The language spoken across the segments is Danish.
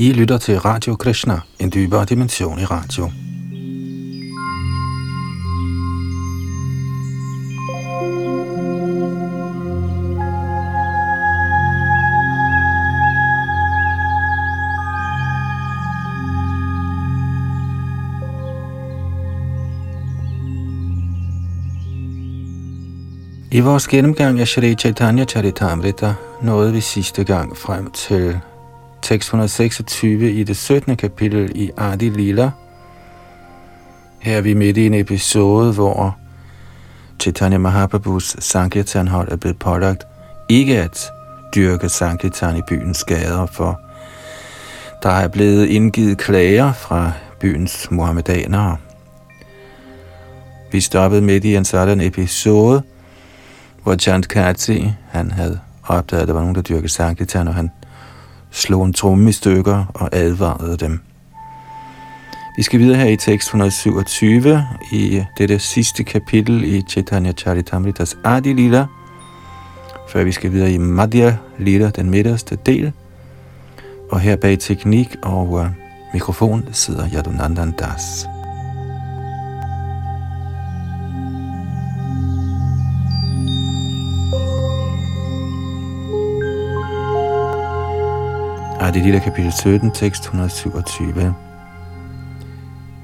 I lytter til Radio Krishna, en dybere dimension i radio. I vores gennemgang af Shri Chaitanya Charitamrita nåede vi sidste gang frem til 626 i det 17. kapitel i Adi Lila. Her er vi midt i en episode, hvor Chaitanya Mahaprabhus Sankirtanhold er blevet pålagt ikke at dyrke Sankirtan i byens gader, for der er blevet indgivet klager fra byens muhammedanere. Vi stoppede midt i en sådan episode, hvor Chant Kati, han havde opdaget, at der var nogen, der dyrkede Sankirtan, og han slog en tromme i stykker og advarede dem. Vi skal videre her i tekst 127 i dette sidste kapitel i Chaitanya Charitamritas Adi Lila, før vi skal videre i Madhya Lila, den midterste del. Og her bag teknik og uh, mikrofon sidder Yadunandan Das. Adilita kapitel 17, tekst 127.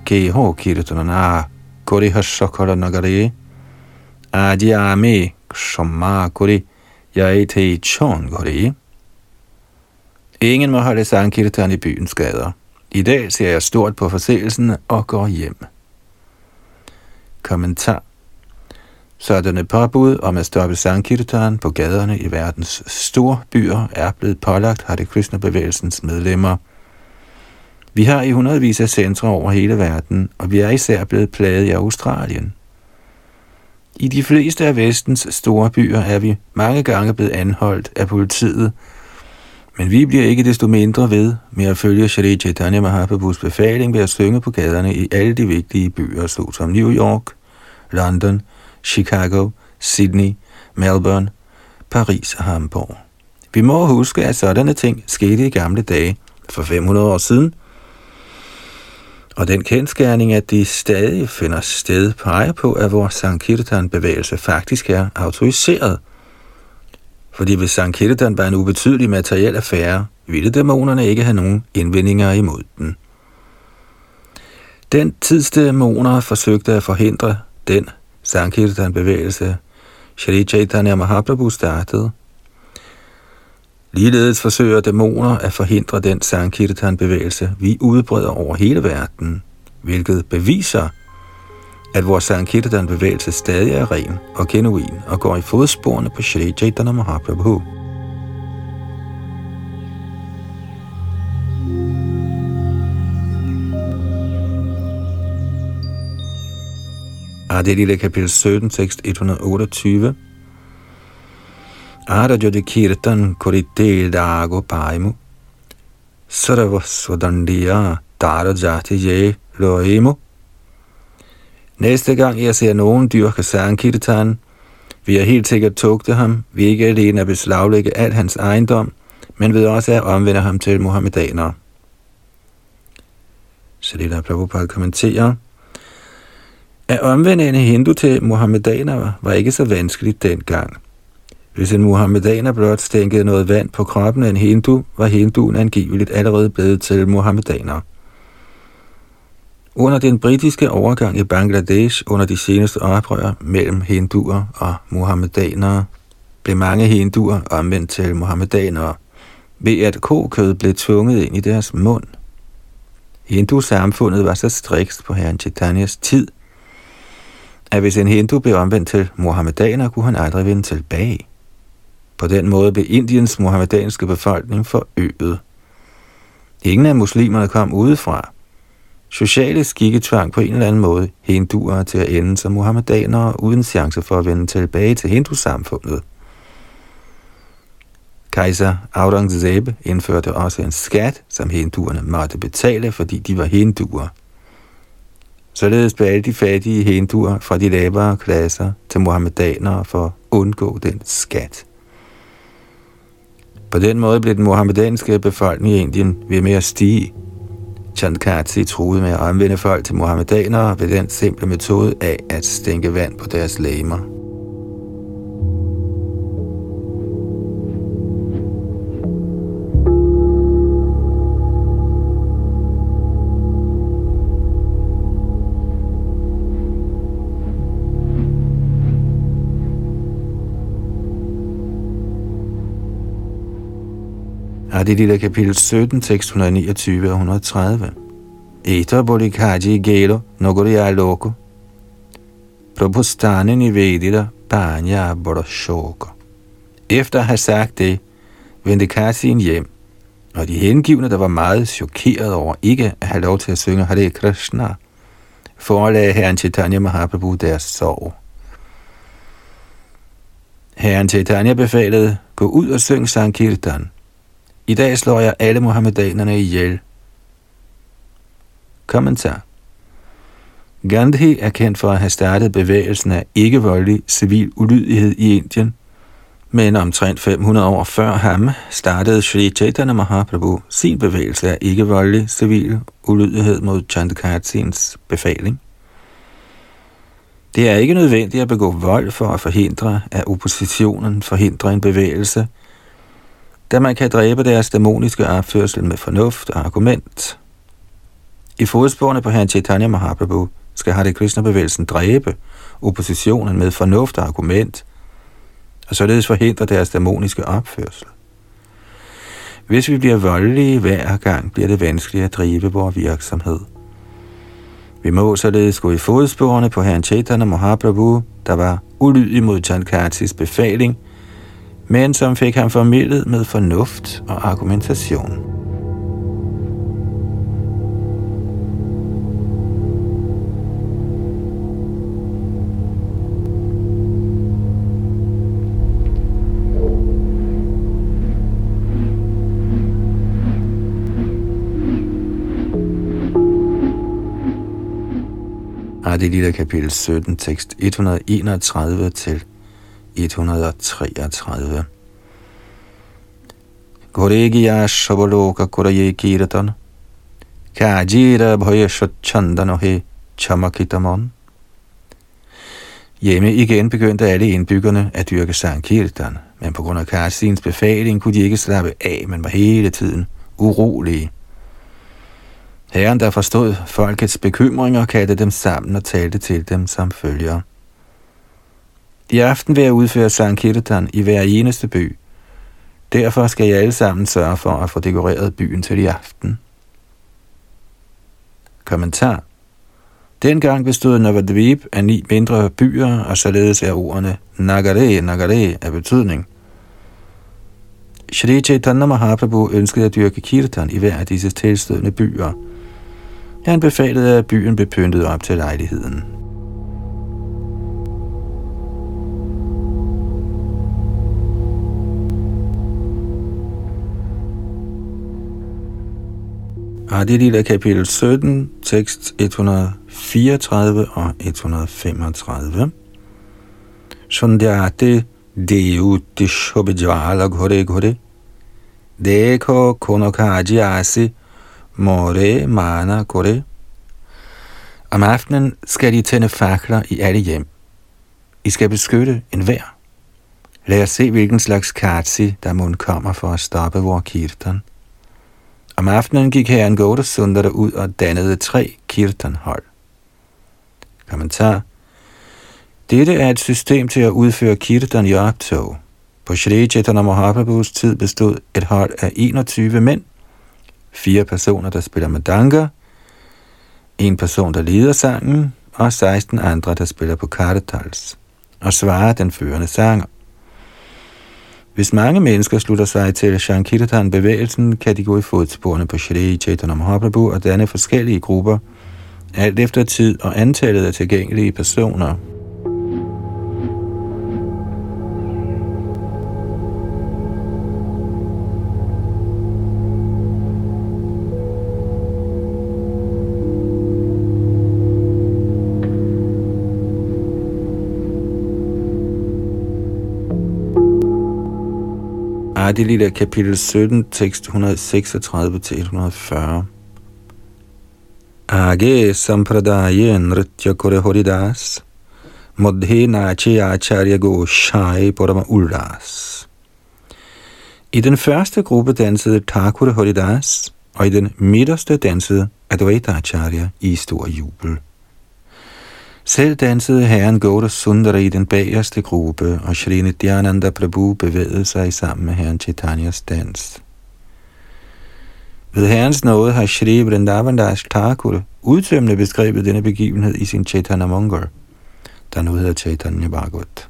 Keho kirtanana kori hashakara nagare adi ame shama kori yaite chon gori. Ingen må holde sangkirtan i byens gader. I dag ser jeg stort på forseelsen og går hjem. Kommentar Sådanne påbud om at stoppe Sankirtan på gaderne i verdens store byer er blevet pålagt har det kristne bevægelsens medlemmer. Vi har i hundredvis af centre over hele verden, og vi er især blevet plaget i Australien. I de fleste af vestens store byer er vi mange gange blevet anholdt af politiet, men vi bliver ikke desto mindre ved med at følge Shri Chaitanya Mahaprabhus befaling ved at synge på gaderne i alle de vigtige byer, såsom New York, London, Chicago, Sydney, Melbourne, Paris og Hamburg. Vi må huske, at sådanne ting skete i gamle dage for 500 år siden, og den kendskærning, at de stadig finder sted, peger på, at vores Sankirtan-bevægelse faktisk er autoriseret. Fordi hvis Sankirtan var en ubetydelig materiel affære, ville dæmonerne ikke have nogen indvendinger imod den. Den tids dæmoner forsøgte at forhindre den Sankirtan-bevægelse, Shri Chaitanya Mahaprabhu startede. Ligeledes forsøger dæmoner at forhindre den Sankirtan-bevægelse, vi udbreder over hele verden, hvilket beviser, at vores Sankirtan-bevægelse stadig er ren og genuin og går i fodsporene på Shri Chaitanya Mahaprabhu. Adi Ah, Adelila kapitel 17, tekst 128. Arajo ah, de kirtan korite dago paimu. Sarva svadandiya dara jati je loimu. Næste gang jeg ser nogen dyrke Sankirtan, vil jeg helt sikkert tugte ham, vi ikke alene at beslaglægge al hans ejendom, men ved også at omvende ham til muhammedanere. Salila Prabhupada kommenterer, at omvende en hindu til muhammedaner var ikke så vanskeligt dengang. Hvis en muhammedaner blot stænkede noget vand på kroppen af en hindu, var hinduen angiveligt allerede blevet til muhammedaner. Under den britiske overgang i Bangladesh under de seneste oprør mellem hinduer og muhammedanere, blev mange hinduer omvendt til muhammedanere, ved at kokød blev tvunget ind i deres mund. Hindu-samfundet var så strikst på herren Chaitanyas tid, at hvis en hindu blev omvendt til muhammedaner, kunne han aldrig vende tilbage. På den måde blev Indiens muhammedanske befolkning forøget. Ingen af muslimerne kom udefra. Sociale skikke tvang på en eller anden måde hinduer til at ende som muhammedanere uden chance for at vende tilbage til hindusamfundet. Kejser Aurangzeb indførte også en skat, som hinduerne måtte betale, fordi de var hinduer. Således blev alle de fattige hinduer fra de lavere klasser til muhammedanere for at undgå den skat. På den måde blev den muhammedanske befolkning i Indien ved med at stige. Chandkati troede med at omvende folk til muhammedanere ved den simple metode af at stænke vand på deres læmer. Adi det kapitel 17, tekst 129 og 130. Eta bolikaji gelo nogoriya loko. Prabhustane nivedita panya borashoko. Efter at have sagt det, vendte Kassin hjem, og de hengivne, der var meget chokeret over ikke at have lov til at synge Hare Krishna, forelagde herren Chaitanya Mahaprabhu deres sorg. Herren Chaitanya befalede, gå ud og syng Sankirtan, i dag slår jeg alle muhammedanerne ihjel. Kommentar. Gandhi er kendt for at have startet bevægelsen af ikke-voldelig civil ulydighed i Indien, men omtrent 500 år før ham startede Sri Chaitanya Mahaprabhu sin bevægelse af ikke-voldelig civil ulydighed mod Chandakatsins befaling. Det er ikke nødvendigt at begå vold for at forhindre, at oppositionen forhindrer en bevægelse – da man kan dræbe deres dæmoniske opførsel med fornuft og argument. I fodsporene på herren Chaitanya Mahaprabhu skal Hare Krishna-bevægelsen dræbe oppositionen med fornuft og argument, og således forhindre deres dæmoniske opførsel. Hvis vi bliver voldelige hver gang, bliver det vanskeligt at drive vores virksomhed. Vi må således gå i fodsporene på herren Chaitanya Mahaprabhu, der var ulydig mod Chankatis befaling – men som fik ham formidlet med fornuft og argumentation. lille kapitel 17, tekst 131 til 133. Goregiya Shabaloka Kuraye Kiratan Kajira Bhaya Chandanohe Chamakitamon Hjemme igen begyndte alle indbyggerne at dyrke Sankirtan, men på grund af Karsins befaling kunne de ikke slappe af, men var hele tiden urolige. Herren, der forstod folkets bekymringer, kaldte dem sammen og talte til dem som følger. I aften vil jeg udføre Sankirtan i hver eneste by. Derfor skal jeg alle sammen sørge for at få dekoreret byen til i aften. Kommentar Dengang bestod Navadvip af ni mindre byer, og således er ordene Nagare, Nagare af betydning. Shri Chaitanya Mahaprabhu ønskede at dyrke kirtan i hver af disse tilstødende byer. Han befalede, at byen blev pyntet op til lejligheden. Adilila kapitel 17, tekst 134 og 135. Sundhyate Deut Shobhijvala Ghore Ghore Dekho Konokaji Asi More Mana Kore Om aftenen skal de tænde fakler i alle hjem. I skal beskytte enhver. Lad os se, hvilken slags katsi, der mund kommer for at stoppe vor kirtan. Om aftenen gik herren Gaudasundara ud og dannede tre kirtanhold. Kommentar Dette er et system til at udføre kirtan i optog. På Shri Chaitanya Mahaprabhus tid bestod et hold af 21 mænd, fire personer, der spiller madanga, en person, der leder sangen, og 16 andre, der spiller på kartetals, og svarer den førende sanger. Hvis mange mennesker slutter sig til Shankirtan-bevægelsen, kan de gå i fodsporene på Shri Chaitanya Mahaprabhu og danne forskellige grupper, alt efter tid og antallet af tilgængelige personer. Adilita kapitel 17, tekst 136-140. Age sampradaye nritya kore horidas, modhe nache acharya go shai parama ullas. I den første gruppe dansede Thakur Horidas, og i den midterste dansede Advaita Acharya i stor jubel. Selv dansede herren Gauda Sundara i den bagerste gruppe, og Shri Nityananda Prabhu bevægede sig sammen med herren Chaitanyas dans. Ved herrens nåde har Shri Vrindavandas Thakur udtømmende beskrevet denne begivenhed i sin Chaitanya Mongar, der nu hedder Chaitanya Bhagavat.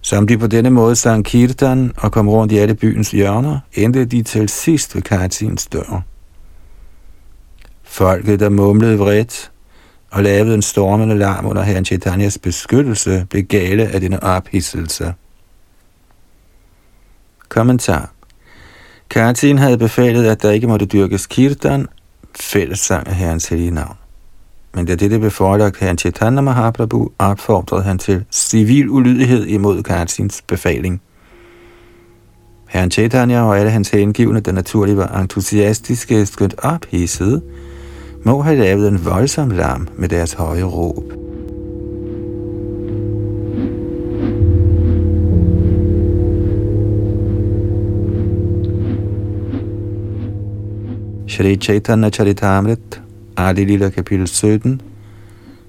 Som de på denne måde sang kirtan og kom rundt i alle byens hjørner, endte de til sidst ved Kartins dør. Folket, der mumlede vredt og lavede en stormende larm under herren Chaitanyas beskyttelse, blev gale af denne ophidselse. Kommentar Kartin havde befalet, at der ikke måtte dyrkes kirtan, fællessang af herrens hellige navn. Men da dette blev forelagt herren Chaitanya Mahaprabhu, opfordrede han til civil ulydighed imod Kartins befaling. Herren Chaitanya og alle hans hengivne, der naturligt var entusiastiske, skønt ophidsede, må have lavet en voldsom larm med deres høje råb. Shri Chaitanya Charitamrit, Adi Lila kapitel 17,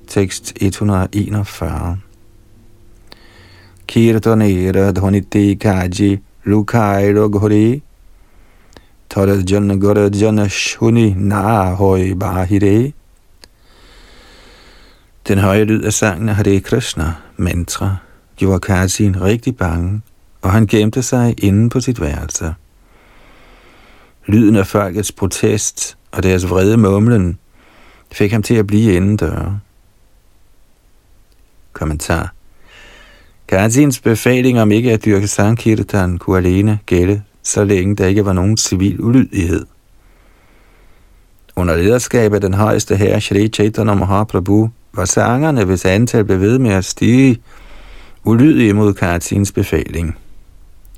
tekst 141. Kirtanera dhvaniti kaji lukairo ghori Tara jana gora jana shuni na hoi bahire. Den høje lyd af sangen af Hare Krishna, mantra, gjorde Karsin rigtig bange, og han gemte sig inde på sit værelse. Lyden af folkets protest og deres vrede mumlen fik ham til at blive indendør. Kommentar Karsins befaling om ikke at dyrke Sankirtan kunne alene gælde så længe der ikke var nogen civil ulydighed. Under lederskab af den højeste herre Shri Chaitanya Mahaprabhu var sangerne, hvis antal blev ved med at stige, ulydige mod Kartins befaling.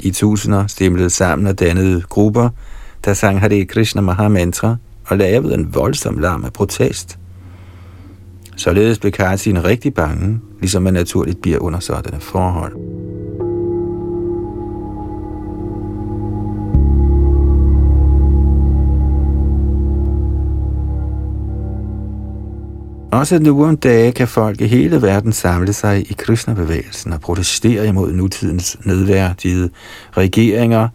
I tusinder stemlede sammen og dannede grupper, der sang Hare Krishna Mahamantra og lavede en voldsom larm af protest. Således blev Kartin rigtig bange, ligesom man naturligt bliver under sådanne forhold. Også nu om dage kan folk i hele verden samle sig i Krishna-bevægelsen og protestere imod nutidens nedværdigede regeringer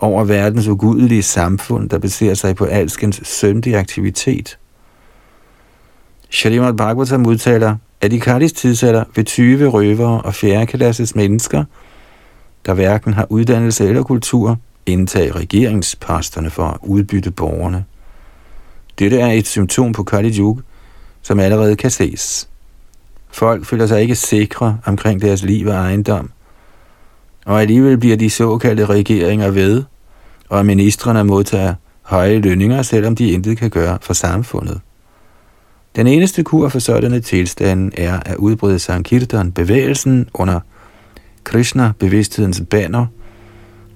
over verdens ugudelige samfund, der baserer sig på alskens syndige aktivitet. Shalimad Bhagavatam udtaler, at i Kalis tidsalder vil 20 røvere og fjerdeklasses mennesker, der hverken har uddannelse eller kultur, indtage regeringsposterne for at udbytte borgerne. Dette er et symptom på Kali Yuga, som allerede kan ses. Folk føler sig ikke sikre omkring deres liv og ejendom, og alligevel bliver de såkaldte regeringer ved, og ministerne modtager høje lønninger, selvom de intet kan gøre for samfundet. Den eneste kur for sådanne tilstande er at udbrede Sankirtan bevægelsen under Krishna-bevidsthedens banner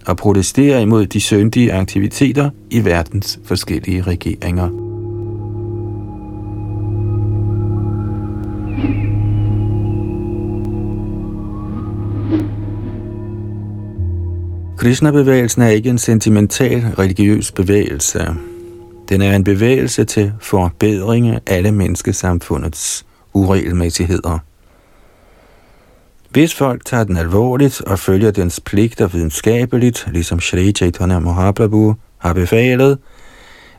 og protestere imod de syndige aktiviteter i verdens forskellige regeringer. Krishna-bevægelsen er ikke en sentimental religiøs bevægelse. Den er en bevægelse til forbedring af alle menneskesamfundets uregelmæssigheder. Hvis folk tager den alvorligt og følger dens pligter videnskabeligt, ligesom Shri Chaitanya Mahaprabhu har befalet,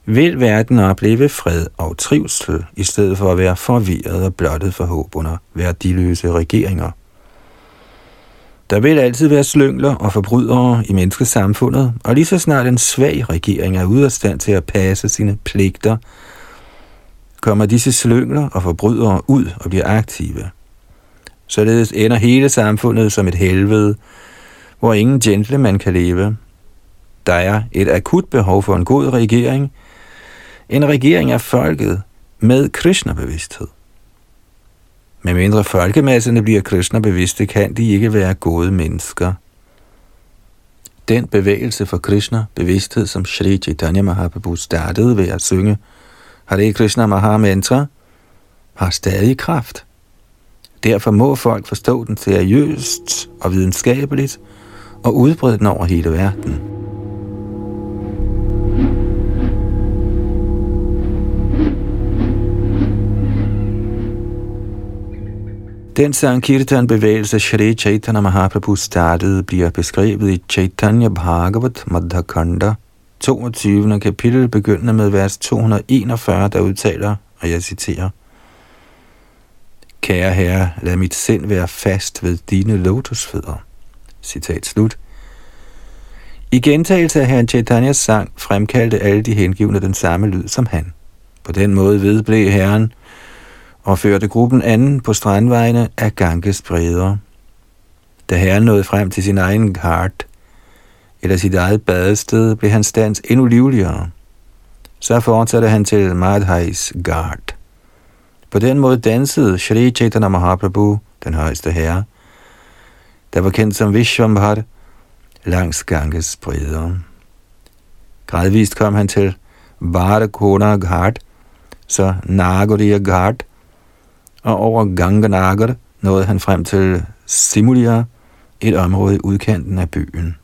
vil verden opleve fred og trivsel, i stedet for at være forvirret og blottet for håb under værdiløse regeringer. Der vil altid være slyngler og forbrydere i menneskesamfundet, og lige så snart en svag regering er ude af stand til at passe sine pligter, kommer disse slyngler og forbrydere ud og bliver aktive. Således ender hele samfundet som et helvede, hvor ingen gentleman kan leve. Der er et akut behov for en god regering, en regering af folket med Krishna-bevidsthed. Med mindre folkemasserne bliver Krishna bevidste, kan de ikke være gode mennesker. Den bevægelse for Krishna, bevidsthed, som Sri Chaitanya Mahaprabhu startede ved at synge Hare Krishna Maha Mantra, har stadig kraft. Derfor må folk forstå den seriøst og videnskabeligt og udbrede den over hele verden. Den Sankirtan bevægelse Shri Chaitanya Mahaprabhu startede bliver beskrevet i Chaitanya Bhagavat Madhakanda 22. kapitel begyndende med vers 241, der udtaler, og jeg citerer, Kære herre, lad mit sind være fast ved dine lotusfødder. Citat slut. I gentagelse af herren Chaitanyas sang fremkaldte alle de hengivne den samme lyd som han. På den måde vedblev herren og førte gruppen anden på strandvejene af Ganges bredere. Da herren nåede frem til sin egen kart, eller sit eget badested, blev hans dans endnu livligere. Så fortsatte han til Madhais Ghat. På den måde dansede Shri Chaitanya Mahaprabhu, den højeste herre, der var kendt som Vishwambhar, langs Ganges bredder. Gradvist kom han til Varakona Ghat, så Nagoriya Ghat, og over Ganganagar nåede han frem til Simulia, et område i udkanten af byen.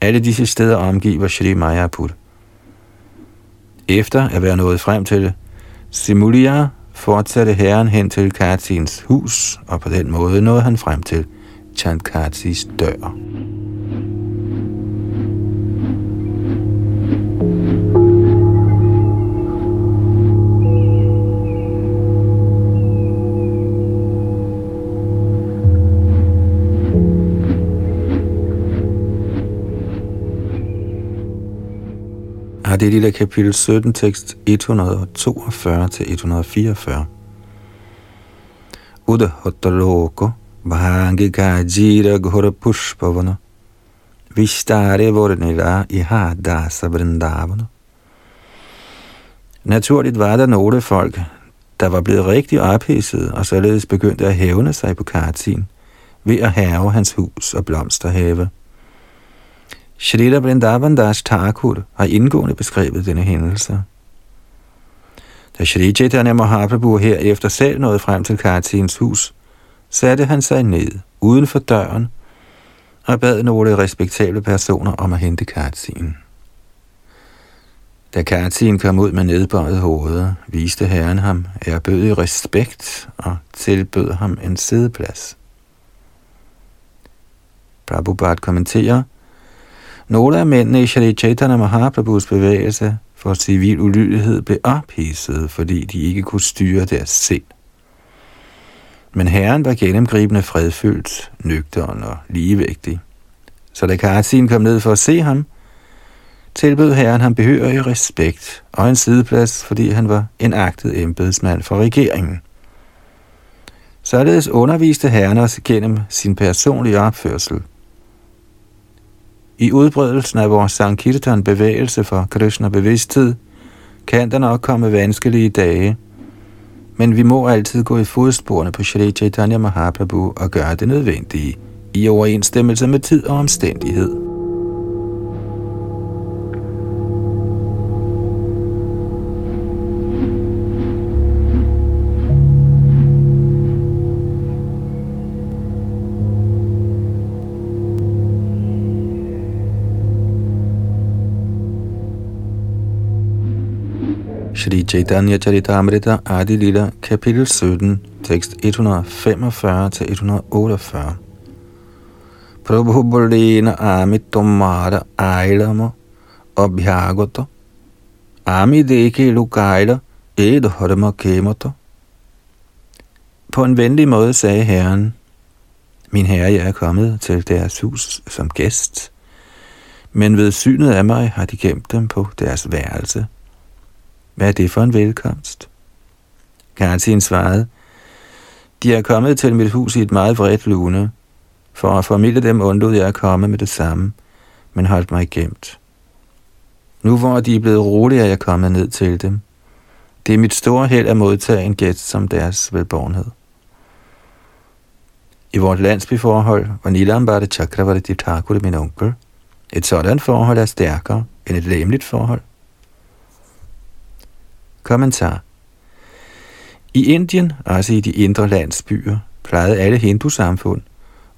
Alle disse steder omgiver Shri Mayapur. Efter at være nået frem til Simulia, fortsatte herren hen til Kartins hus, og på den måde nåede han frem til Chandkartis dør. Det lille kapitel 17, tekst 142-144. Udhottaloko bhangika jira ghora pushpavana vistare vornila iha dasa vrindavana. Naturligt var der nogle folk, der var blevet rigtig ophidsede og således begyndte at hævne sig på Kartin ved at have hans hus og blomsterhave. Shrita Vrindavan Das Thakur har indgående beskrevet denne hændelse. Da Shri Chaitanya Mahaprabhu herefter selv nåede frem til Kartins hus, satte han sig ned uden for døren og bad nogle respektable personer om at hente Kartin. Da Kartin kom ud med nedbøjet hoved, viste herren ham erbødig respekt og tilbød ham en sideplads. Prabhupada kommenterer, nogle af mændene i Shri Chaitanya Mahaprabhus bevægelse for civil ulydighed blev ophidset, fordi de ikke kunne styre deres sind. Men herren var gennemgribende fredfyldt, nøgteren og ligevægtig. Så da Karatin kom ned for at se ham, tilbød herren ham behørig respekt og en sideplads, fordi han var en agtet embedsmand for regeringen. Således underviste herren os gennem sin personlige opførsel – i udbredelsen af vores Sankirtan bevægelse for Krishna bevidsthed, kan der nok komme vanskelige dage, men vi må altid gå i fodsporene på Shri Chaitanya Mahaprabhu og gøre det nødvendige i overensstemmelse med tid og omstændighed. Shri Chaitanya Charitamrita Adi Lila, kapitel 17, tekst 145-148. Prabhu Bolena Amitomara Ailama Abhyagata Ami Deke Lukaila Edharma Kemata På en venlig måde sagde Herren, Min herre, jeg er kommet til deres hus som gæst, men ved synet af mig har de gemt dem på deres værelse. Hvad er det for en velkomst? Kartin svarede, de er kommet til mit hus i et meget vredt lune. For at formidle dem undlod jeg at komme med det samme, men holdt mig gemt. Nu hvor de er blevet rolige, er jeg kommet ned til dem. Det er mit store held at modtage en gæst som deres velborgenhed. I vort landsbyforhold var Nilambarte Chakravarti Thakur min onkel. Et sådan forhold er stærkere end et læmeligt forhold. Kommentar I Indien, altså i de indre landsbyer, plejede alle hindusamfund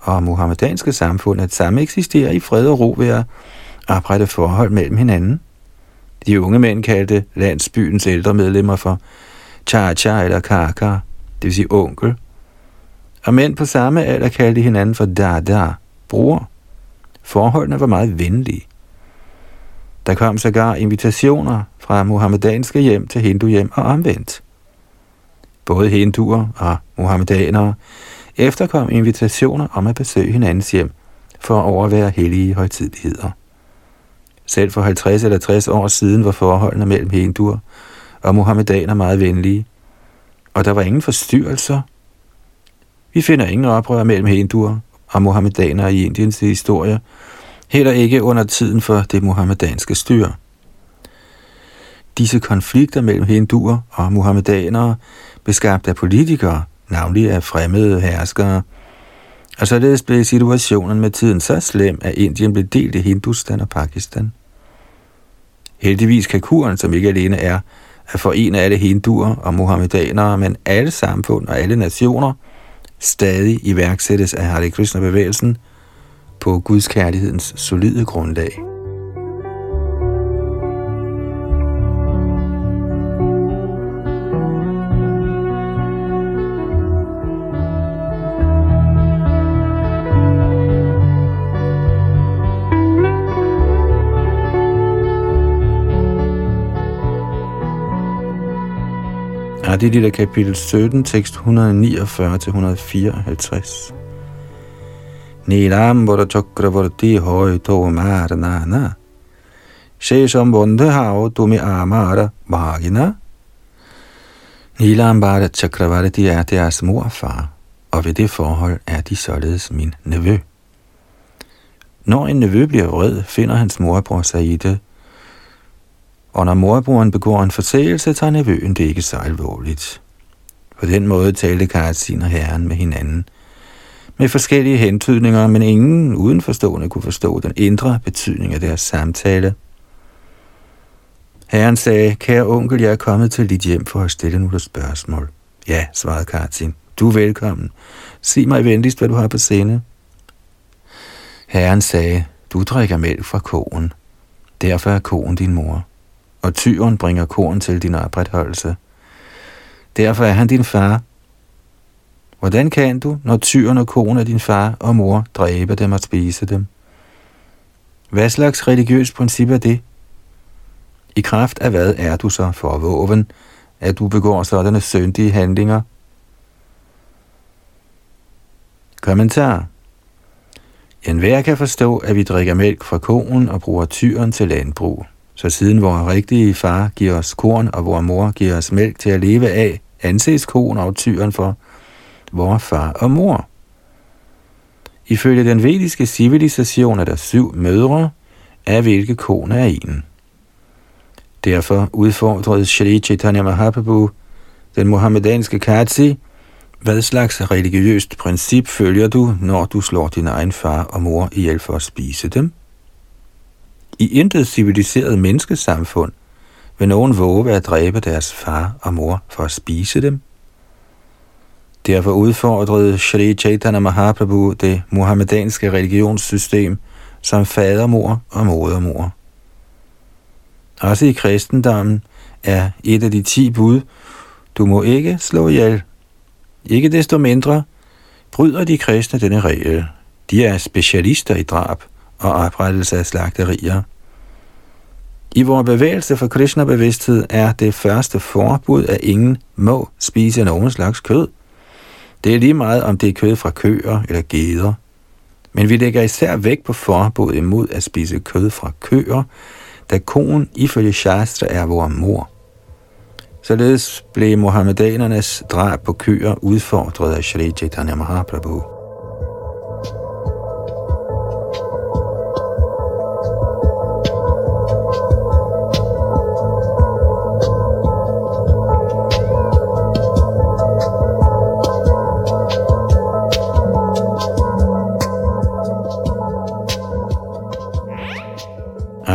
og muhammedanske samfund at samme eksistere i fred og ro ved at oprette forhold mellem hinanden. De unge mænd kaldte landsbyens ældre medlemmer for cha-cha eller kaka, det vil sige onkel, og mænd på samme alder kaldte hinanden for dada, bror. Forholdene var meget venlige. Der kom sågar invitationer fra muhammedanske hjem til hinduhjem og omvendt. Både hinduer og muhammedanere efterkom invitationer om at besøge hinandens hjem for at overvære hellige højtidligheder. Selv for 50 eller 60 år siden var forholdene mellem hinduer og muhammedaner meget venlige, og der var ingen forstyrrelser. Vi finder ingen oprør mellem hinduer og muhammedanere i Indiens historie, heller ikke under tiden for det muhammedanske styre. Disse konflikter mellem hinduer og muhammedanere blev skabt af politikere, navnlig af fremmede herskere, og således blev situationen med tiden så slem, at Indien blev delt i Hindustan og Pakistan. Heldigvis kan kuren, som ikke alene er at forene alle hinduer og muhammedanere, men alle samfund og alle nationer, stadig iværksættes af Hare Krishna-bevægelsen på Guds kærlighedens solide grundlag. Adilita kapitel 17, tekst 149-154. Nilambara chakravarti hoy to marnana. Shesham bonde hao tumi amara bhagina. Nilambara Chakravarti er deres morfar, og ved det forhold er de således min nevø. Når en nevø bliver vred, finder hans morbror sig i det, og når morbroren begår en forseelse, tager nevøen det ikke så alvorligt. På den måde talte Karatsin og herren med hinanden, med forskellige hentydninger, men ingen udenforstående kunne forstå den indre betydning af deres samtale. Herren sagde, kære onkel, jeg er kommet til dit hjem for at stille nogle spørgsmål. Ja, svarede Karatsin. Du er velkommen. Sig mig venligst, hvad du har på scene. Herren sagde, du drikker mælk fra koen. Derfor er koen din mor og tyren bringer korn til din opretholdelse. Derfor er han din far. Hvordan kan du, når tyren og konen af din far og mor, dræber dem og spise dem? Hvad slags religiøs princip er det? I kraft af hvad er du så for våben, at du begår sådanne syndige handlinger? Kommentar En hver kan forstå, at vi drikker mælk fra konen og bruger tyren til landbrug. Så siden vor rigtige far giver os korn, og vor mor giver os mælk til at leve af, anses koen og tyren for vor far og mor. Ifølge den vediske civilisation er der syv mødre, af hvilke kone er en. Derfor udfordrede Shri Chaitanya Mahaprabhu den muhammedanske Katsi, hvad slags religiøst princip følger du, når du slår din egen far og mor ihjel for at spise dem? I intet civiliseret menneskesamfund vil nogen våge at dræbe deres far og mor for at spise dem. Derfor udfordrede Shri Chaitanya Mahaprabhu det muhammedanske religionssystem som fadermor og modermor. Også i kristendommen er et af de ti bud, du må ikke slå ihjel. Ikke desto mindre bryder de kristne denne regel. De er specialister i drab – og oprettelse af slagterier. I vores bevægelse for Krishna-bevidsthed er det første forbud, at ingen må spise nogen slags kød. Det er lige meget, om det er kød fra køer eller geder. Men vi lægger især vægt på forbud imod at spise kød fra køer, da konen ifølge Shastra er vores mor. Således blev Mohammedanernes drab på køer udfordret af Shri Chaitanya Mahaprabhu.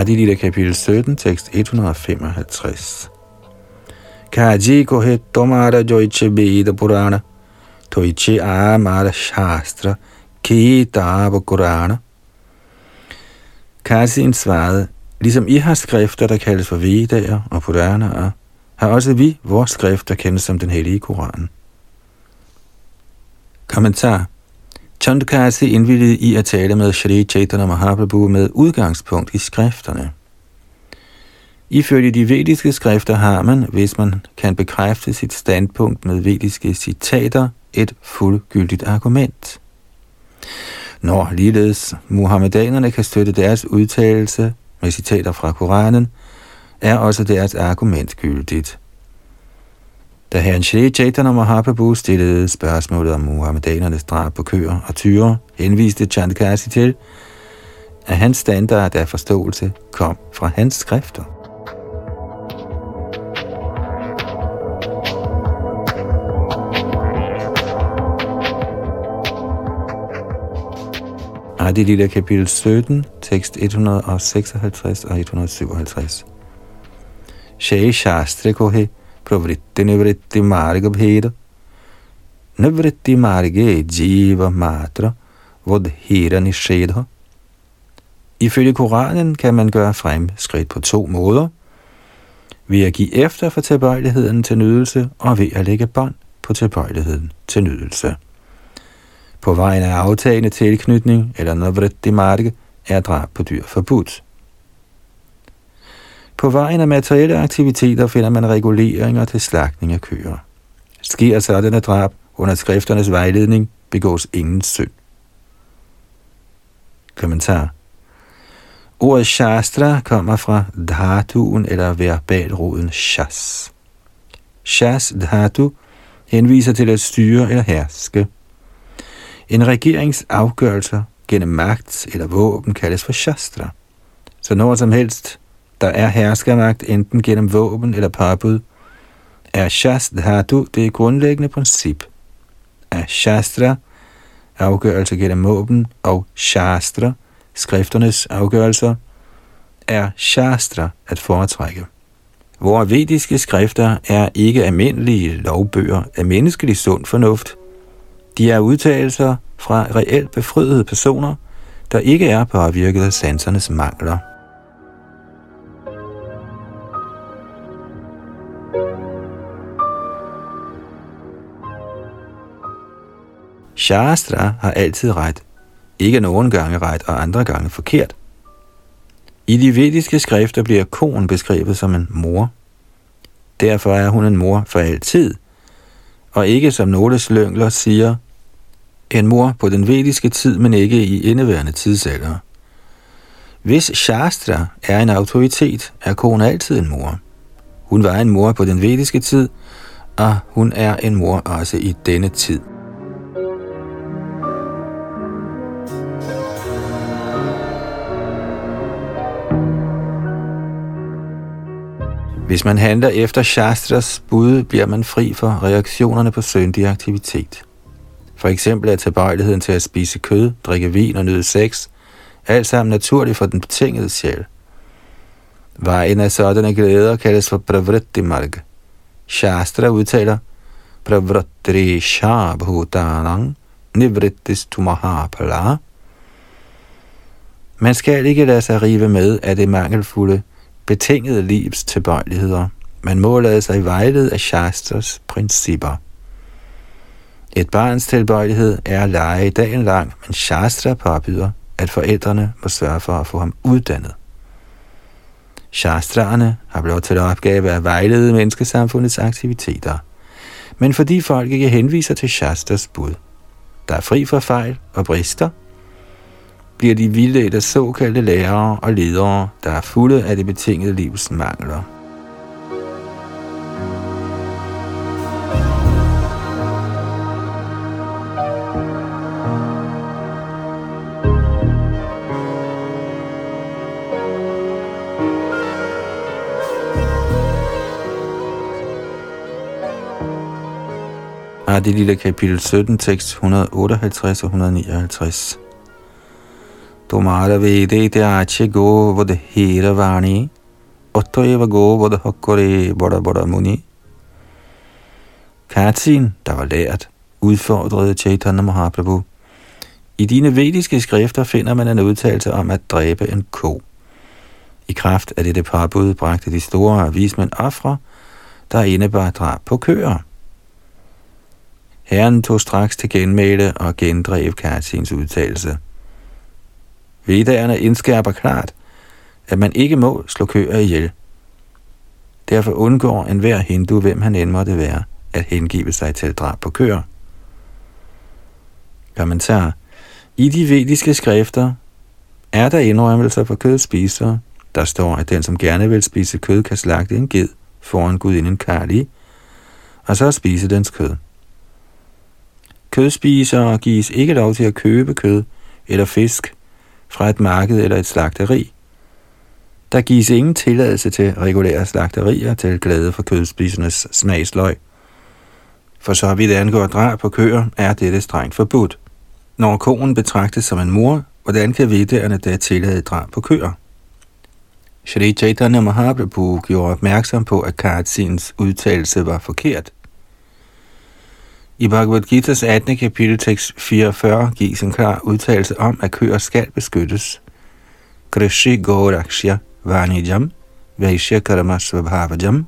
Bhagavad kapitel 17, tekst 155. Kaji kohe tomara joiche beda purana, toiche amara shastra, kitab Qurana. Kasin svarede, ligesom I har skrifter, der kaldes for Vedaer og Puranaer, har også vi vores skrift, der kendes som den hellige Koran. Kommentar Chandkasi indvildede i at tale med Shri Chaitanya Mahaprabhu med udgangspunkt i skrifterne. Ifølge de vediske skrifter har man, hvis man kan bekræfte sit standpunkt med vediske citater, et fuldgyldigt argument. Når ligeledes muhammedanerne kan støtte deres udtalelse med citater fra Koranen, er også deres argument gyldigt. Da herren Shri Chaitanya Mahaprabhu stillede spørgsmålet om muhammedanernes drab på køer og tyre, henviste Chandkasi til, at hans standard af forståelse kom fra hans skrifter. Adi Lille kapitel 17, tekst 156 og 157. Shai Shastre Kohe Pravritti Nivritti Marga Bheda Nivritti Marge Jiva Matra Vodhira Nishedha Ifølge Koranen kan man gøre fremskridt på to måder. Ved at give efter for tilbøjeligheden til nydelse, og ved at lægge bånd på tilbøjeligheden til nydelse. På vejen af aftagende tilknytning eller navritti marke er drab på dyr forbudt. På vejen af materielle aktiviteter finder man reguleringer til slagtning af køer. Sker sådanne drab under skrifternes vejledning, begås ingen synd. Kommentar Ordet shastra kommer fra dhatuen eller verbalroden shas. Shas dhatu henviser til at styre eller herske. En regerings afgørelser gennem magt eller våben kaldes for shastra. Så når som helst der er herskermagt enten gennem våben eller parbud, er shasthatu det grundlæggende princip. Er shastra afgørelse gennem våben og shastra, skrifternes afgørelser, er shastra at foretrække. Hvor vediske skrifter er ikke almindelige lovbøger af menneskelig sund fornuft. De er udtalelser fra reelt befriede personer, der ikke er påvirket af sansernes mangler. Shastra har altid ret, ikke nogen gange ret og andre gange forkert. I de vediske skrifter bliver konen beskrevet som en mor. Derfor er hun en mor for altid, og ikke som nogle slyngler siger, en mor på den vediske tid, men ikke i indeværende tidsalder. Hvis Shastra er en autoritet, er konen altid en mor. Hun var en mor på den vediske tid, og hun er en mor også i denne tid. Hvis man handler efter Shastras bud, bliver man fri for reaktionerne på syndig aktivitet. For eksempel er tilbøjeligheden til at spise kød, drikke vin og nyde sex, alt sammen naturligt for den betingede sjæl. Vejen af sådanne glæder kaldes for pravritti marg. Shastra udtaler pravritti shabhutanang nivrittis tumahapala. Man skal ikke lade sig rive med af det mangelfulde betingede livs tilbøjeligheder. Man må lade sig vejlede af Shastras principper. Et barns tilbøjelighed er at lege dagen lang, men Shastra påbyder, at forældrene må sørge for at få ham uddannet. Shastraerne har blot til opgave at vejlede menneskesamfundets aktiviteter. Men fordi folk ikke henviser til Shastras bud, der er fri for fejl og brister, bliver de vildledt af såkaldte lærere og ledere, der er fulde af det betingede livs mangler. Adi Lille kapitel 17, tekst 158 og 159. Tomara vede te ache go vod hera vani, otto eva go vod hokkore muni. Katsin, der var lært, udfordrede Chaitanya Mahaprabhu. I dine vediske skrifter finder man en udtalelse om at dræbe en ko. I kraft af dette parbud bragte de store vismænd ofre, der indebar drab på køer. Herren tog straks til genmæle og gendrev Katsins udtalelse. Vedderne indskærper klart, at man ikke må slå køer ihjel. Derfor undgår enhver hindu, hvem han end måtte være, at hengive sig til drab på køer. Kommentar. I de vediske skrifter er der indrømmelser for kødspisere. Der står, at den, som gerne vil spise kød, kan slagte en ged foran Gud inden Kali, og så spise dens kød. Kødspisere gives ikke lov til at købe kød eller fisk fra et marked eller et slagteri. Der gives ingen tilladelse til regulære slagterier til glæde for kødspisernes smagsløg. For så vidt angår drab på køer, er dette strengt forbudt. Når konen betragtes som en mor, hvordan kan vidderne da tillade drab på køer? Shri Chaitanya Mahaprabhu gjorde opmærksom på, at Katsins udtalelse var forkert. I Bhagavad Gita's 18. kapitel tekst 44 gives en klar udtalelse om, at køer skal beskyttes. Krishi Gorakshya Vanijam Vaishya Karma Svabhavajam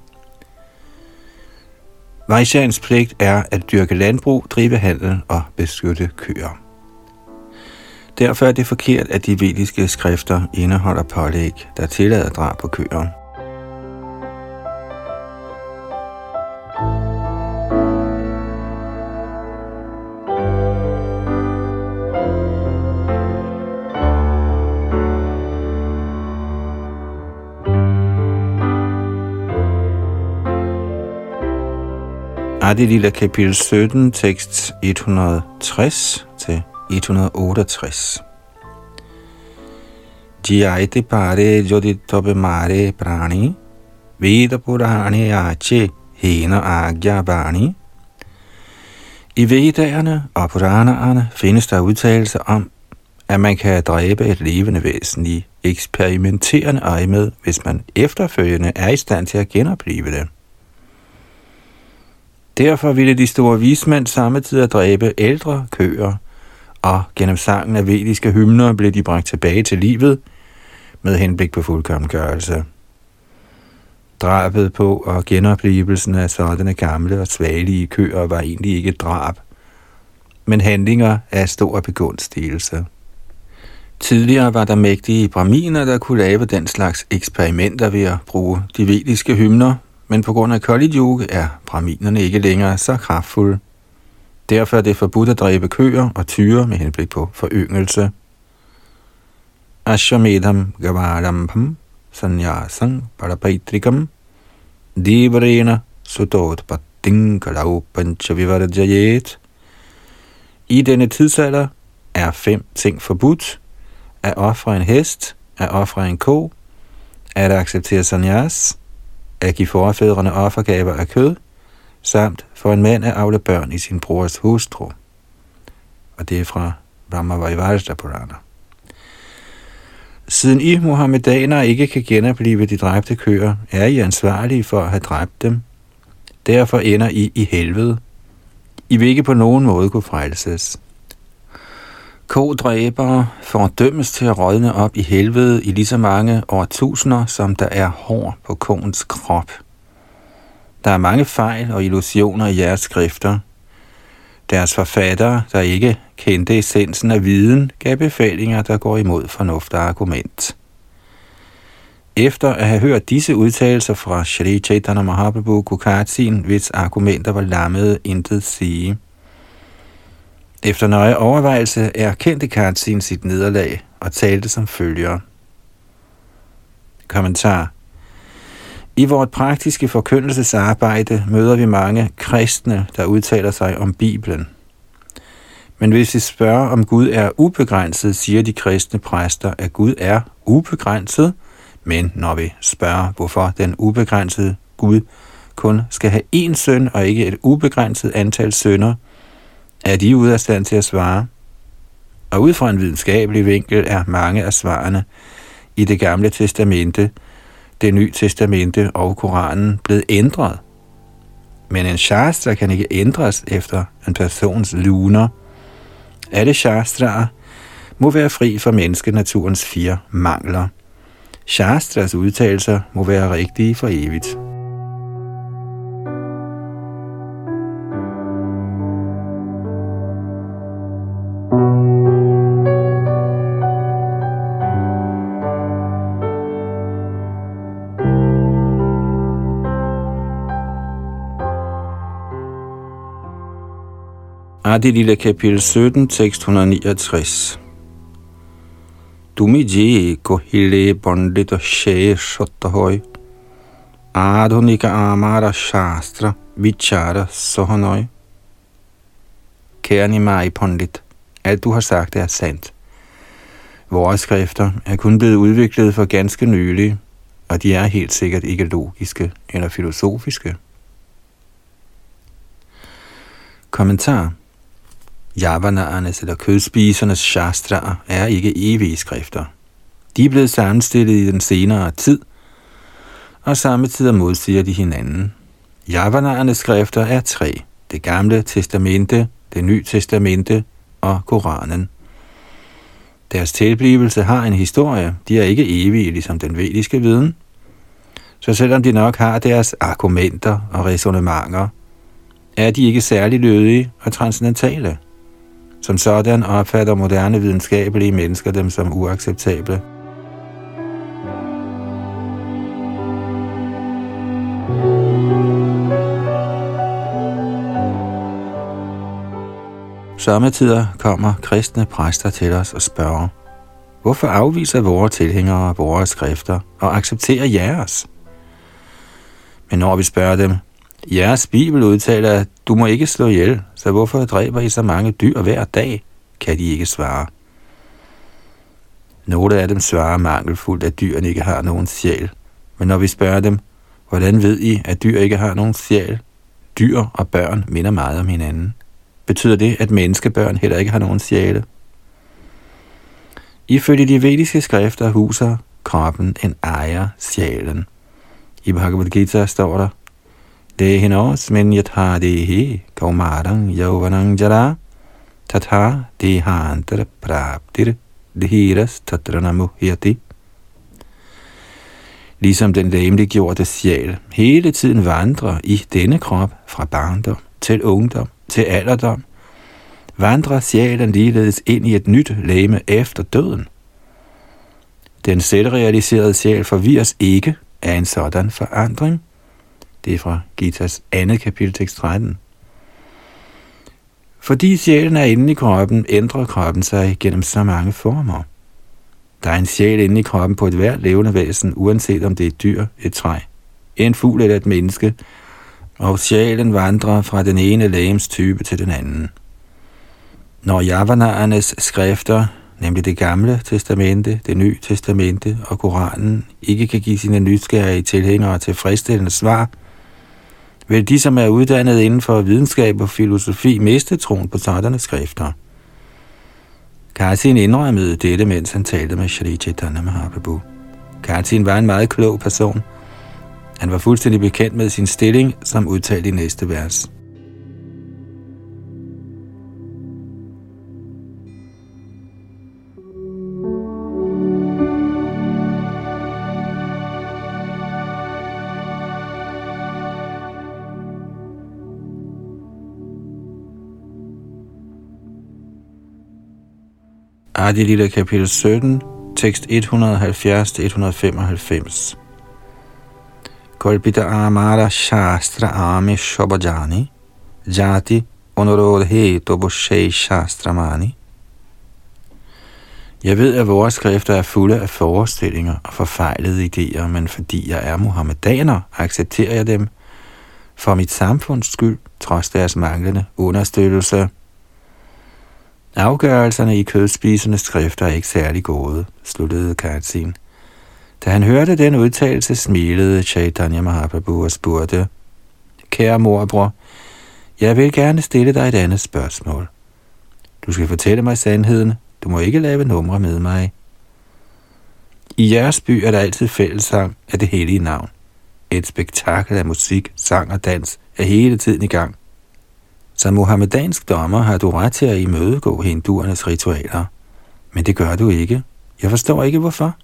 Vaishyans pligt er at dyrke landbrug, drive handel og beskytte køer. Derfor er det forkert, at de vediske skrifter indeholder pålæg, der tillader drab på køer. Adi Lilla kapitel 17, tekst 160 til 168. Jiaite pare jodi tobe mare prani, Veda Purane ache hena agya bani. I Vedaerne og Puranaerne findes der udtalelser om, at man kan dræbe et levende væsen i eksperimenterende øje med, hvis man efterfølgende er i stand til at genopleve det. Derfor ville de store vismænd samtidig dræbe ældre køer, og gennem sangen af vediske hymner blev de bragt tilbage til livet med henblik på fuldkommengørelse. Drabet på og genoplevelsen af sådanne gamle og svagelige køer var egentlig ikke drab, men handlinger af stor begunstigelse. Tidligere var der mægtige braminer, der kunne lave den slags eksperimenter ved at bruge de vediske hymner, men på grund af Kali er braminerne ikke længere så kraftfulde. Derfor er det forbudt at dræbe køer og tyre med henblik på foryngelse. Ashwamedham gavarampam sanyasang parapaitrikam divrena sudot patting kalau panchavivarjayet. I denne tidsalder er fem ting forbudt. At ofre en hest, at ofre en ko, at acceptere sanyas, at give forfædrene offergaver af kød, samt for en mand at afle børn i sin brors hustru. Og det er fra Brahma Purana. Siden I muhammedanere ikke kan genopleve de dræbte køer, er I ansvarlige for at have dræbt dem. Derfor ender I i helvede. I vil ikke på nogen måde kunne frelses. Kodræbere får dømmes til at rådne op i helvede i lige så mange årtusinder, som der er hår på koens krop. Der er mange fejl og illusioner i jeres skrifter. Deres forfattere, der ikke kendte essensen af viden, gav befalinger, der går imod fornuft og argument. Efter at have hørt disse udtalelser fra Shri Chaitanya Mahaprabhu Kukatsin, hvis argumenter var lammede, intet sige. Efter nøje overvejelse erkendte Katsin sit nederlag og talte som følger. Kommentar i vort praktiske forkyndelsesarbejde møder vi mange kristne, der udtaler sig om Bibelen. Men hvis vi spørger, om Gud er ubegrænset, siger de kristne præster, at Gud er ubegrænset. Men når vi spørger, hvorfor den ubegrænsede Gud kun skal have én søn og ikke et ubegrænset antal sønner, er de ude af stand til at svare. Og ud fra en videnskabelig vinkel er mange af svarene i det gamle testamente, det nye testamente og Koranen blevet ændret. Men en shastra kan ikke ændres efter en persons luner. Alle shastraer må være fri for menneskenaturens fire mangler. Shastras udtalelser må være rigtige for evigt. Adi Lila kapitel 17, tekst 169. Tumi ji ko hile bondito she. Adhunika amara shastra vichara sohanoi. Kære Nimai Pondit, alt du har sagt er sandt. Vores skrifter er kun blevet udviklet for ganske nylig, og de er helt sikkert ikke logiske eller filosofiske. Kommentar Javanaernes eller kødspisernes shastraer er ikke evige skrifter. De er blevet sammenstillet i den senere tid, og samme tid modsiger de hinanden. Javanaernes skrifter er tre. Det gamle testamente, det nye testamente og Koranen. Deres tilblivelse har en historie. De er ikke evige, ligesom den vediske viden. Så selvom de nok har deres argumenter og resonemanger, er de ikke særlig lødige og transcendentale. Som sådan opfatter moderne videnskabelige mennesker dem som uacceptable. Sommetider kommer kristne præster til os og spørger, hvorfor afviser vores tilhængere vores skrifter og accepterer jeres? Men når vi spørger dem, Jeres bibel udtaler, at du må ikke slå ihjel, så hvorfor dræber I så mange dyr hver dag, kan de ikke svare. Nogle af dem svarer mangelfuldt, at dyrene ikke har nogen sjæl. Men når vi spørger dem, hvordan ved I, at dyr ikke har nogen sjæl? Dyr og børn minder meget om hinanden. Betyder det, at menneskebørn heller ikke har nogen sjæle? Ifølge de vediske skrifter huser kroppen en ejer sjælen. I Bhagavad Gita står der, dehinosmin yatha dehi kaumarang yauvanang jara tatha dehantar praptir dehiras tatranamuhyati. Ligesom den læmeliggjorte sjæl hele tiden vandrer i denne krop fra barndom til ungdom til alderdom, vandrer sjælen ligeledes ind i et nyt læme efter døden. Den selvrealiserede sjæl forvirres ikke af en sådan forandring, det er fra Gitas andet kapitel, tekst 13. Fordi sjælen er inde i kroppen, ændrer kroppen sig gennem så mange former. Der er en sjæl inde i kroppen på et hvert levende væsen, uanset om det er et dyr, et træ, en fugl eller et menneske, og sjælen vandrer fra den ene lægems type til den anden. Når javanarernes skrifter, nemlig det gamle testamente, det nye testamente og Koranen, ikke kan give sine nysgerrige tilhængere tilfredsstillende svar, vil de, som er uddannet inden for videnskab og filosofi, miste troen på sådanne skrifter. Kartin indrømmede dette, mens han talte med Shri Chaitanya Mahaprabhu. Kartin var en meget klog person. Han var fuldstændig bekendt med sin stilling, som udtalt i næste vers. Adi Lila kapitel 17, tekst 170-195. Kolpita amara shastra ame shobajani, jati onorodhe toboshei shastramani. Jeg ved, at vores skrifter er fulde af forestillinger og forfejlede idéer, men fordi jeg er muhammedaner, accepterer jeg dem for mit samfunds skyld, trods deres manglende understøttelse – Afgørelserne i kødspisernes skrifter er ikke særlig gode, sluttede Katsin. Da han hørte den udtalelse, smilede Chaitanya Mahaprabhu og spurgte, Kære morbror, jeg vil gerne stille dig et andet spørgsmål. Du skal fortælle mig sandheden, Du må ikke lave numre med mig. I jeres by er der altid fællesang af det hellige navn. Et spektakel af musik, sang og dans er hele tiden i gang. Som muhammedansk dommer har du ret til at imødegå hinduernes ritualer. Men det gør du ikke. Jeg forstår ikke, hvorfor.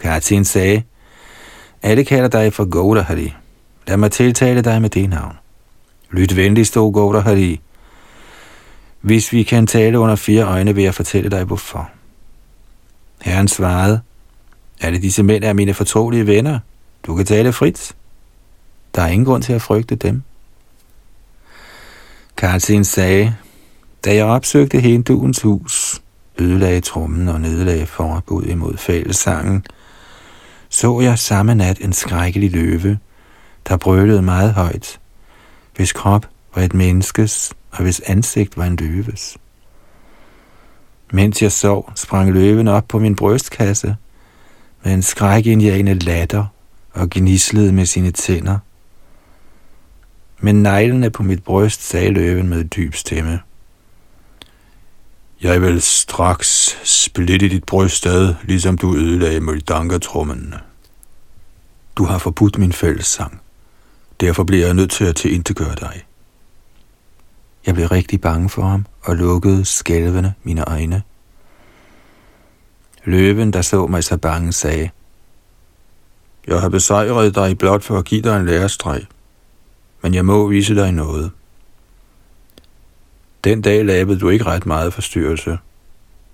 Katin sagde, alle kalder dig for Goda Hari. Lad mig tiltale dig med det navn. Lyt venligst, o Goda Hari. Hvis vi kan tale under fire øjne, vil jeg fortælle dig, hvorfor. Herren svarede, alle disse mænd er mine fortrolige venner. Du kan tale frit. Der er ingen grund til at frygte dem. Karlsen sagde, da jeg opsøgte hinduens hus, ødelagde trummen og nedlagde forbud imod fællessangen, så jeg samme nat en skrækkelig løve, der brølede meget højt, hvis krop var et menneskes, og hvis ansigt var en løves. Mens jeg sov, sprang løven op på min brystkasse med en skrækindjagende latter og gnislede med sine tænder. Men neglene på mit bryst sagde løven med dyb stemme. Jeg vil straks splitte dit bryst ad, ligesom du ødelagde Møldankertrummen. Du har forbudt min fællessang. Derfor bliver jeg nødt til at tilintegøre dig. Jeg blev rigtig bange for ham og lukkede skælvende mine øjne. Løven, der så mig så bange, sagde, Jeg har besejret dig blot for at give dig en lærestreg, men jeg må vise dig noget. Den dag lavede du ikke ret meget forstyrrelse.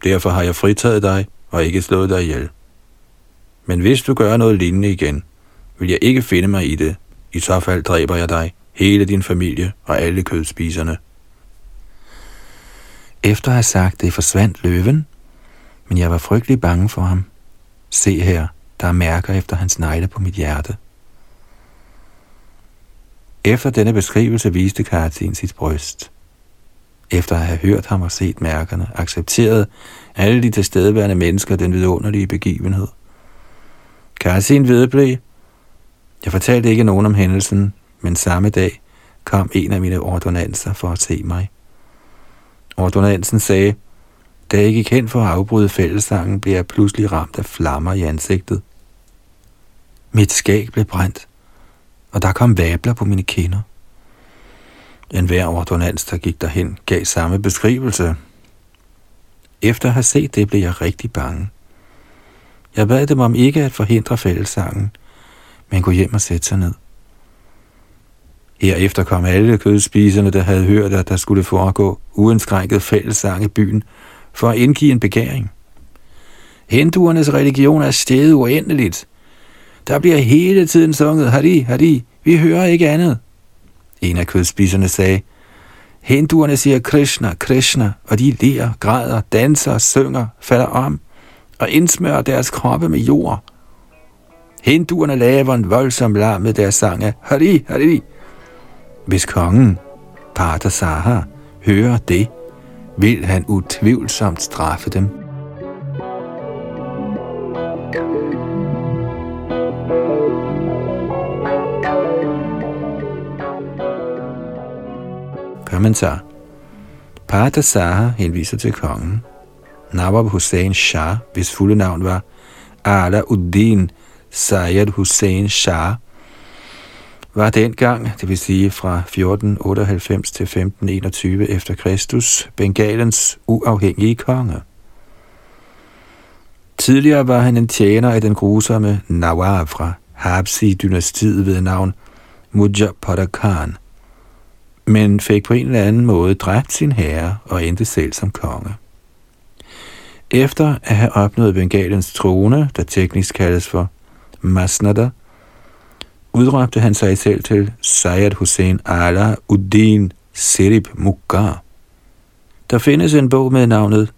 Derfor har jeg fritaget dig og ikke slået dig ihjel. Men hvis du gør noget lignende igen, vil jeg ikke finde mig i det. I så fald dræber jeg dig, hele din familie og alle kødspiserne. Efter at have sagt det, forsvandt løven, men jeg var frygtelig bange for ham. Se her, der er mærker efter hans negle på mit hjerte. Efter denne beskrivelse viste Karatin sit bryst. Efter at have hørt ham og set mærkerne, accepterede alle de tilstedeværende mennesker den vidunderlige begivenhed. Karatin vedblev. Jeg fortalte ikke nogen om hændelsen, men samme dag kom en af mine ordonanser for at se mig. Ordonansen sagde, da jeg gik hen for at afbryde fællessangen, blev jeg pludselig ramt af flammer i ansigtet. Mit skæg blev brændt, og der kom vabler på mine kinder. En hver ordonans, der gik derhen, gav samme beskrivelse. Efter at have set det, blev jeg rigtig bange. Jeg bad dem om ikke at forhindre fællessangen, men gå hjem og sætte sig ned. Herefter kom alle kødspiserne, der havde hørt, at der skulle foregå uindskrænket fællesang i byen, for at indgive en begæring. Hinduernes religion er steget uendeligt. Der bliver hele tiden sunget, Hari, Hari, vi hører ikke andet. En af kødspiserne sagde, Hinduerne siger Krishna, Krishna, og de ler, græder, danser, synger, falder om og indsmører deres kroppe med jord. Hinduerne laver en voldsom larm med deres sange, Hari, Hari. Hvis kongen, Partasaha, hører det, vil han utvivlsomt straffe dem. Kommentar Partasaha henviser til kongen. Nawab Hussein Shah, hvis fulde navn var Ala Uddin Hussein Shah, var dengang, det vil sige fra 1498 til 1521 efter Kristus, Bengalens uafhængige konge. Tidligere var han en tjener af den grusomme Nawab fra Habsi-dynastiet ved navn Mujappada Khan, men fik på en eller anden måde dræbt sin herre og endte selv som konge. Efter at have opnået Bengalens trone, der teknisk kaldes for Masnada, udråbte han sig selv til Sayyid Hussein Ala Uddin Sirib Mughar. Der findes en bog med navnet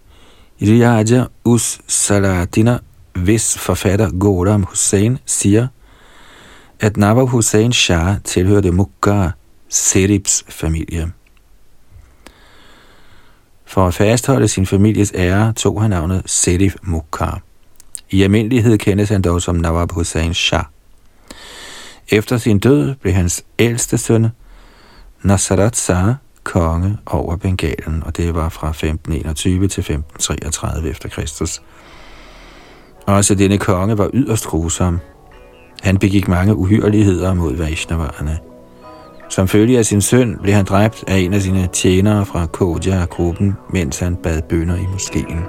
Riyaja Us Saladina, hvis forfatter Goram Hussein siger, at Nawab Hussein Shah tilhørte Mughar Seribs familie. For at fastholde sin families ære, tog han navnet Serif Mughar. I almindelighed kendes han dog som Nawab Hussein Shah. Efter sin død blev hans ældste søn, Nasrat Shah, konge over Bengalen, og det var fra 1521 til 1533 efter Kristus. Også denne konge var yderst grusom. Han begik mange uhyreligheder mod Vaishnavarerne. Som følge af sin søn blev han dræbt af en af sine tjenere fra Kodja-gruppen, mens han bad bønder i moskeen.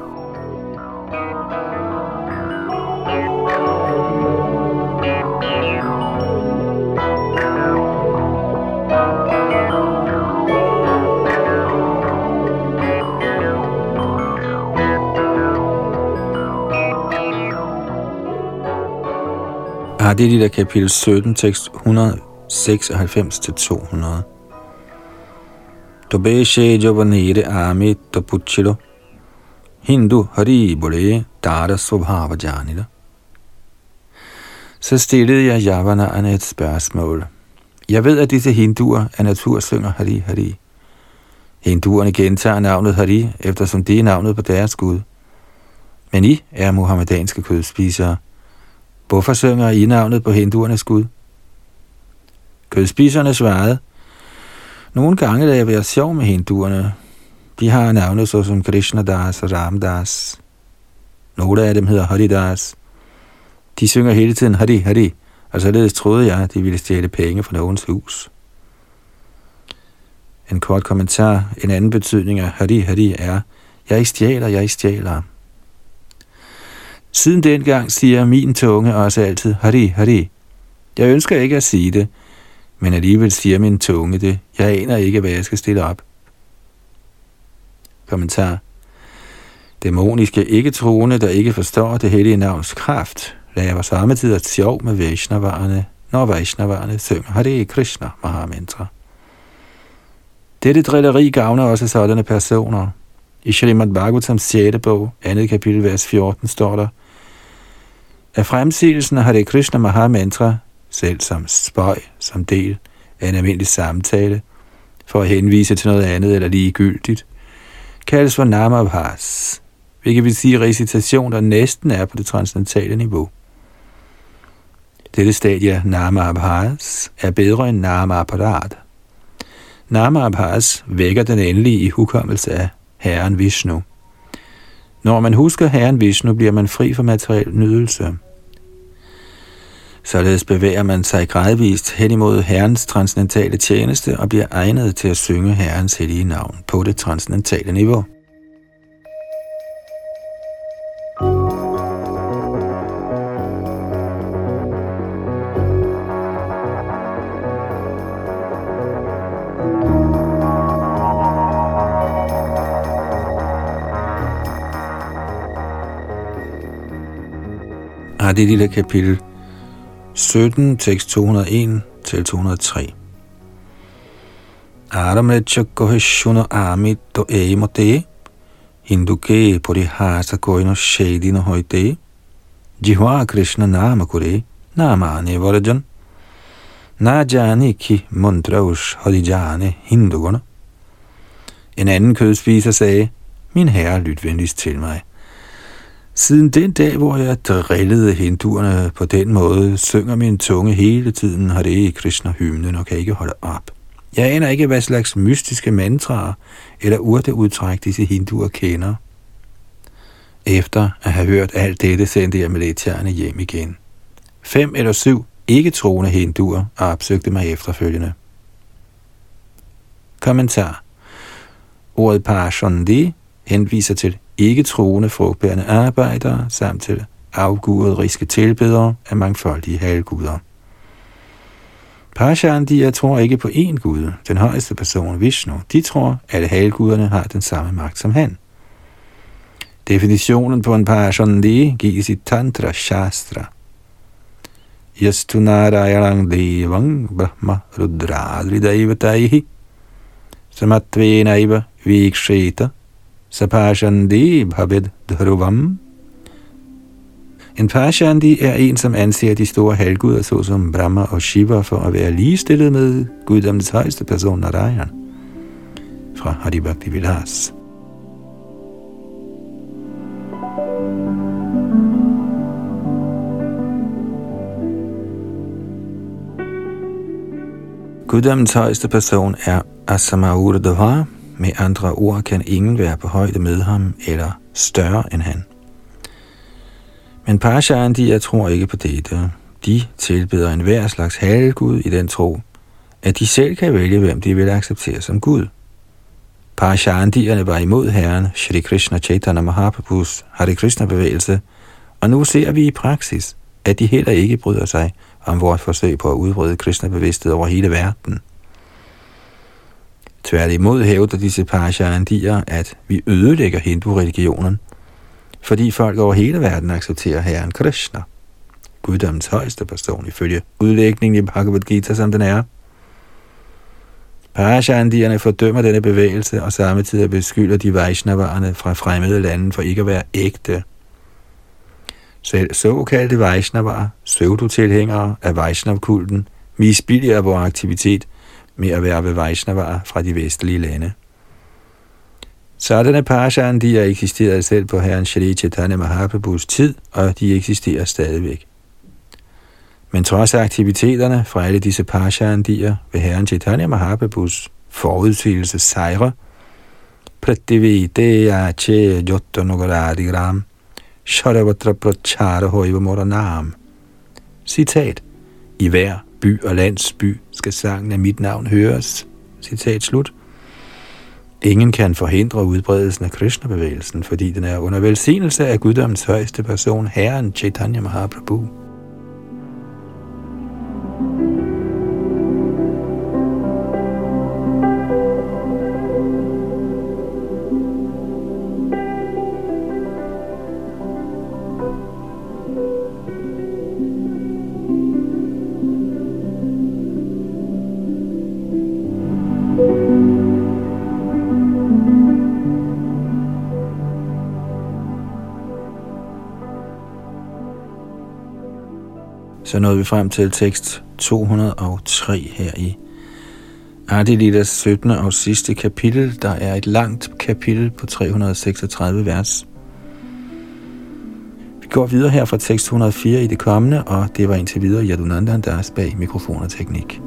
Adilita kapitel 17, tekst 100 196-200. Tobeshe Jovanere Amit Topuchilo Hindu Hari Bole Dara Svabhava janila. Så stillede jeg javanerne et spørgsmål. Jeg ved, at disse hinduer af natur synger Hari Hari. Hinduerne gentager navnet Hari, eftersom det er navnet på deres Gud. Men I er muhammedanske kødspisere. Hvorfor synger I navnet på hinduernes Gud? Kødspiserne svarede, nogle gange lader jeg være sjov med hinduerne. De har navne såsom Krishna Das og Ramdas. Nogle af dem hedder Haridas. De synger hele tiden Hari Hari, og således troede jeg, at de ville stjæle penge fra nogens hus. En kort kommentar. En anden betydning af Hari Hari er, jeg stjæler, jeg stjæler. Siden dengang siger min tunge også altid Hari Hari. Jeg ønsker ikke at sige det, men alligevel siger min tunge det. Jeg aner ikke, hvad jeg skal stille op. Kommentar. Dæmoniske ikke-troende, der ikke forstår det hellige navns kraft, laver samtidig et sjov med Vaishnavarerne, når Vaishnavarerne synger Hare Krishna Mahamantra. Dette drilleri gavner også sådanne personer. I Srimad Bhagavatams 6. bog, 2. kapitel, vers 14, står der, af fremsigelsen af Hare Krishna Mahamantra, selv som spøj, som del af en almindelig samtale, for at henvise til noget andet eller ligegyldigt, kaldes for Namabhas, hvilket vil sige recitation, der næsten er på det transcendentale niveau. Dette stadie Namabhas er bedre end Namaparat. Namabhas vækker den endelige i hukommelse af Herren Vishnu. Når man husker Herren Vishnu, bliver man fri for materiel nydelse. Således bevæger man sig gradvist hen imod Herrens transcendentale tjeneste og bliver egnet til at synge Herrens hellige navn på det transcendentale niveau. Ah, det lille kapitel 17, tekst 201 til 203. Aramrechakko heshuno amitto eimote, hinduke purihasa koino shedino hoite, jihva krishna nama kure, namane varajan, na jani ki muntraush hadijane hindugona. En anden kødspiser sagde, min herre, lyt venligst til mig. Siden den dag, hvor jeg drillede hinduerne på den måde, synger min tunge hele tiden har det i Krishna-hymnen og kan ikke holde op. Jeg aner ikke, hvad slags mystiske mantraer eller urteudtræk disse hinduer kender. Efter at have hørt alt dette, sendte jeg militærerne hjem igen. Fem eller syv ikke-troende hinduer opsøgte mig efterfølgende. Kommentar Ordet Parashandi henviser til ikke troende frugtbærende arbejdere samt til afguderiske tilbedere af mangfoldige halvguder. Pashandiya tror ikke på én gud, den højeste person Vishnu. De tror, at halvguderne har den samme magt som han. Definitionen på en Pashandi gives i Tantra Shastra. Yastunarayanang Devang Brahma Rudradri Daivataihi Samatvenaiva Viksheta Sapashandi Bhavid Dhruvam. En Pashandi er en, som anser de store halvguder, såsom Brahma og Shiva, for at være ligestillet med guddommens højeste person, Narayan. Fra Haribhakti Vilas. Guddommens højeste person er Asamaurdhva. Med andre ord kan ingen være på højde med ham eller større end han. Men jeg tror ikke på dette. De tilbeder en hver slags halvgud i den tro, at de selv kan vælge, hvem de vil acceptere som Gud. Parashandierne var imod herren Shri Krishna Chaitanya Mahaprabhus Hare Krishna bevægelse, og nu ser vi i praksis, at de heller ikke bryder sig om vores forsøg på at udbrede kristne bevidsthed over hele verden. Tværtimod hævder disse parashandier, at vi ødelægger hindu-religionen, fordi folk over hele verden accepterer Herren Krishna, guddommens højeste person ifølge udlægningen i Bhagavad Gita, som den er. Parashandierne fordømmer denne bevægelse og samtidig beskylder de Vaishnavarerne fra fremmede lande for ikke at være ægte. Selv såkaldte Vaishnavar, pseudotilhængere af Vaishnav-kulten, misbilliger vores aktivitet med at være ved Vaishnavar fra de vestlige lande. Sådanne parashan, de har eksisteret selv på herren Shri Chaitanya Mahaprabhus tid, og de eksisterer stadigvæk. Men trods aktiviteterne fra alle disse parshandier ved herren Chaitanya Mahaprabhus forudsigelse sejre, Prativideya che gram, Sharavatra prachara hoiva moranam. Citat. I hver by og landsby skal sangen af mit navn høres. Citat slut. Ingen kan forhindre udbredelsen af Krishna-bevægelsen, fordi den er under velsignelse af guddommens højeste person, Herren Chaitanya Mahaprabhu. Så nåede vi frem til tekst 203 her i Adilidas 17. og sidste kapitel. Der er et langt kapitel på 336 vers. Vi går videre her fra tekst 104 i det kommende, og det var indtil videre Yadunandan, der er bag mikrofon og teknik.